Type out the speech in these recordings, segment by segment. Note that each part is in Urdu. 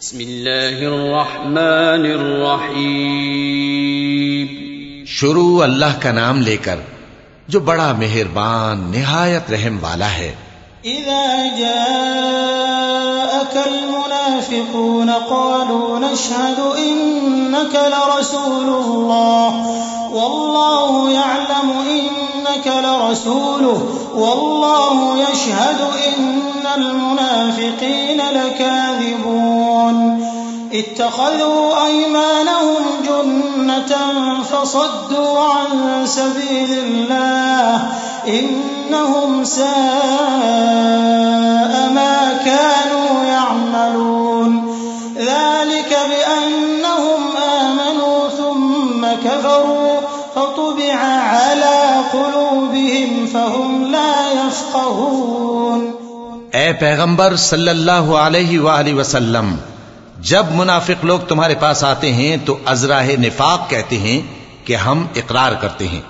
بسم الله الرحمن الرحيم شروع اللہ کا نام لے کر جو بڑا مہربان نہایت رحم والا ہے۔ إذا جاءك المنافقون قالوا نشهد إنك لرسول الله والله يعلم إنك لرسوله والله يشهد إن المنافقين لكاذبون. اتخذوا أيمانهم جنة فصدوا عن سبيل الله. إنهم ساء ما كانوا يعملون. ذلك بأنهم آمنوا ثم كفروا فطبع على قلوبهم فهم لا يفقهون. اے پیغمبر صلی اللہ علیہ وآلہ وسلم، جب منافق لوگ تمہارے پاس آتے ہیں تو ازراہ نفاق کہتے ہیں کہ ہم اقرار کرتے ہیں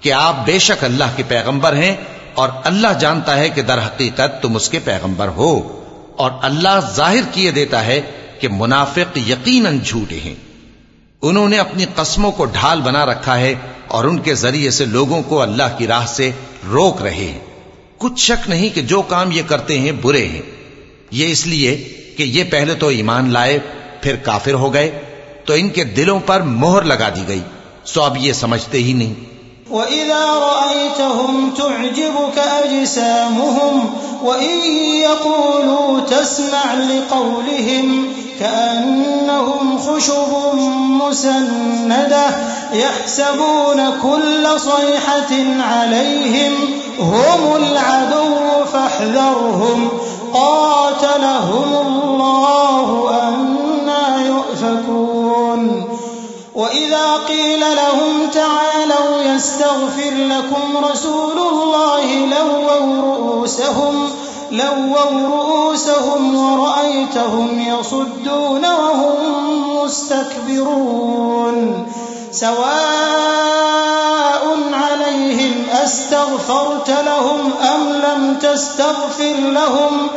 کہ آپ بے شک اللہ کے پیغمبر ہیں اور اللہ جانتا ہے کہ در حقیقت تم اس کے پیغمبر ہو اور اللہ ظاہر کیے دیتا ہے کہ منافق یقیناً جھوٹے ہیں۔ انہوں نے اپنی قسموں کو ڈھال بنا رکھا ہے اور ان کے ذریعے سے لوگوں کو اللہ کی راہ سے روک رہے ہیں۔ کچھ شک نہیں کہ جو کام یہ کرتے ہیں برے ہیں۔ یہ اس لیے کہ یہ پہلے تو ایمان لائے، پھر کافر ہو گئے، تو ان کے دلوں پر مہر لگا دی گئی۔ سو اب یہ سمجھتے ہی نہیں۔ وإذا رأيتهم تعجبك أجسامهم وإن يقولوا تسمع لقولهم كأنهم خشب مسندة يحسبون كل صيحة عليهم هم العدو فاحذرهم. قاتلهم الله أنا يؤفكون. وإذا قيل لهم تعالوا يستغفر لكم رسول الله لووا رؤوسهم لووا رؤوسهم ورأيتهم يصدون وهم مستكبرون. سواء عليهم أستغفرت لهم أم لم تستغفر لهم؟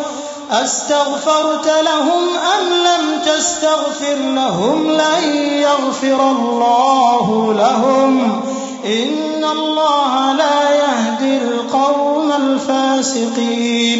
أستغفرت لهم أم لم تستغفر لهم؟ لن يغفر الله لهم. إن الله لا يهدي القوم الفاسقين.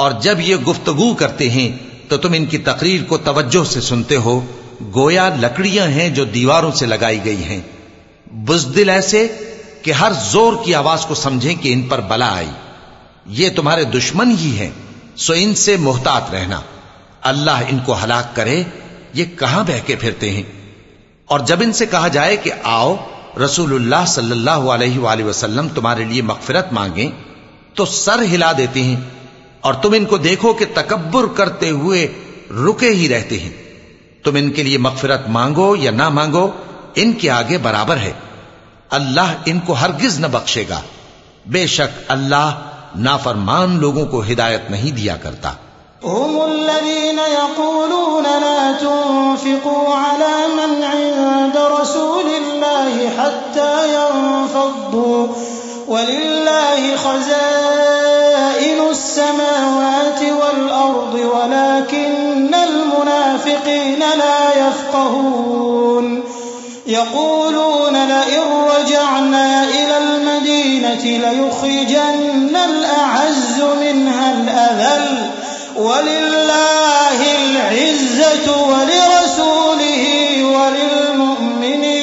اور جب یہ گفتگو کرتے ہیں تو تم ان کی تقریر کو توجہ سے سنتے ہو۔ گویا لکڑیاں ہیں جو دیواروں سے لگائی گئی ہیں۔ بزدل ایسے کہ ہر زور کی آواز کو سمجھیں کہ ان پر بلا آئی۔ یہ تمہارے دشمن ہی ہیں، سو ان سے محتاط رہنا۔ اللہ ان کو ہلاک کرے، یہ کہاں بہ کے پھرتے ہیں؟ اور جب ان سے کہا جائے کہ آؤ، رسول اللہ صلی اللہ علیہ وآلہ وسلم تمہارے لیے مغفرت مانگیں، تو سر ہلا دیتے ہیں۔ اور تم ان کو دیکھو کہ تکبر کرتے ہوئے رکے ہی رہتے ہیں۔ تم ان کے لیے مغفرت مانگو یا نہ مانگو، ان کے آگے برابر ہے۔ اللہ ان کو ہرگز نہ بخشے گا۔ بے شک اللہ نافرمان لوگوں کو ہدایت نہیں دیا کرتا۔ هم الذين يقولون لا تنفقوا على من عند رسول الله حتى ينفضوا، ولله خزائن السماوات والأرض ولكن المنافقين لا يفقهون. يقولون لئن رجعنا إلى المدينة ليخرجن الأعز منها الأذل. ولله العزة ولرسوله وللمؤمنين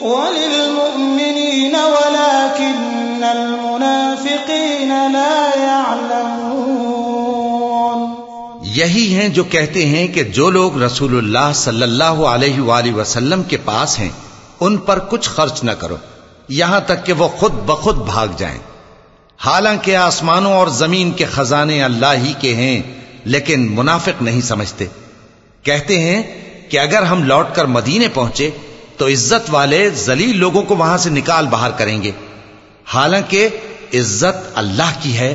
وللمؤمنين ولكن المنافقين لا یہی ہیں جو کہتے ہیں کہ جو لوگ رسول اللہ صلی اللہ علیہ وآلہ وسلم کے پاس ہیں، ان پر کچھ خرچ نہ کرو، یہاں تک کہ وہ خود بخود بھاگ جائیں۔ حالانکہ آسمانوں اور زمین کے خزانے اللہ ہی کے ہیں، لیکن منافق نہیں سمجھتے۔ کہتے ہیں کہ اگر ہم لوٹ کر مدینے پہنچے، تو عزت والے ذلیل لوگوں کو وہاں سے نکال باہر کریں گے۔ حالانکہ عزت اللہ کی ہے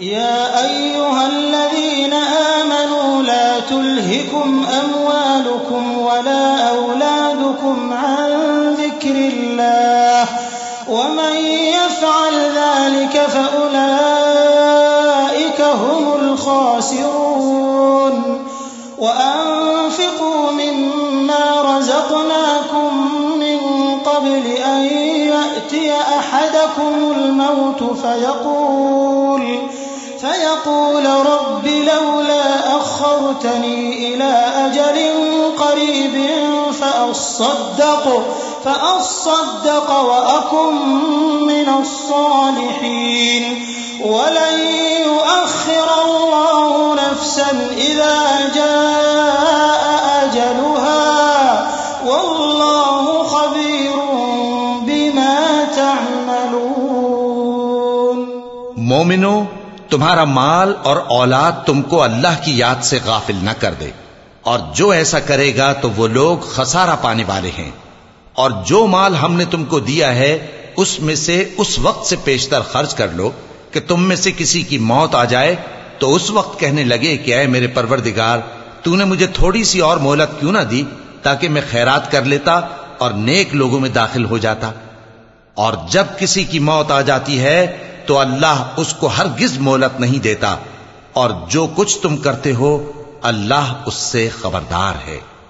يا أيها الذين آمنوا لا تلهكم أموالكم ولا أولادكم عن ذكر الله ومن يفعل ذلك فأولئك هم الخاسرون. وأنفقوا مما رزقناكم قبل أن يأتي أحدكم الموت فيقول فيقول رب لولا أخرتني إلى أجل قريب فأصدق فأصدق وأكن من الصالحين. ولن يؤخر الله نفسا إذا جاء مومنو، تمہارا مال اور اولاد تم کو اللہ کی یاد سے غافل نہ کر دے۔ اور جو ایسا کرے گا تو وہ لوگ خسارہ پانے والے ہیں۔ اور جو مال ہم نے تم کو دیا ہے، اس میں سے اس وقت سے پیشتر خرچ کر لو کہ تم میں سے کسی کی موت آ جائے۔ تو اس وقت کہنے لگے کہ اے میرے پروردگار، تو نے مجھے تھوڑی سی اور مہلت کیوں نہ دی تاکہ میں خیرات کر لیتا اور نیک لوگوں میں داخل ہو جاتا۔ اور جب کسی کی موت آ جاتی ہے تو اللہ اس کو ہرگز مہلت نہیں دیتا اور جو کچھ تم کرتے ہو اللہ اس سے خبردار ہے۔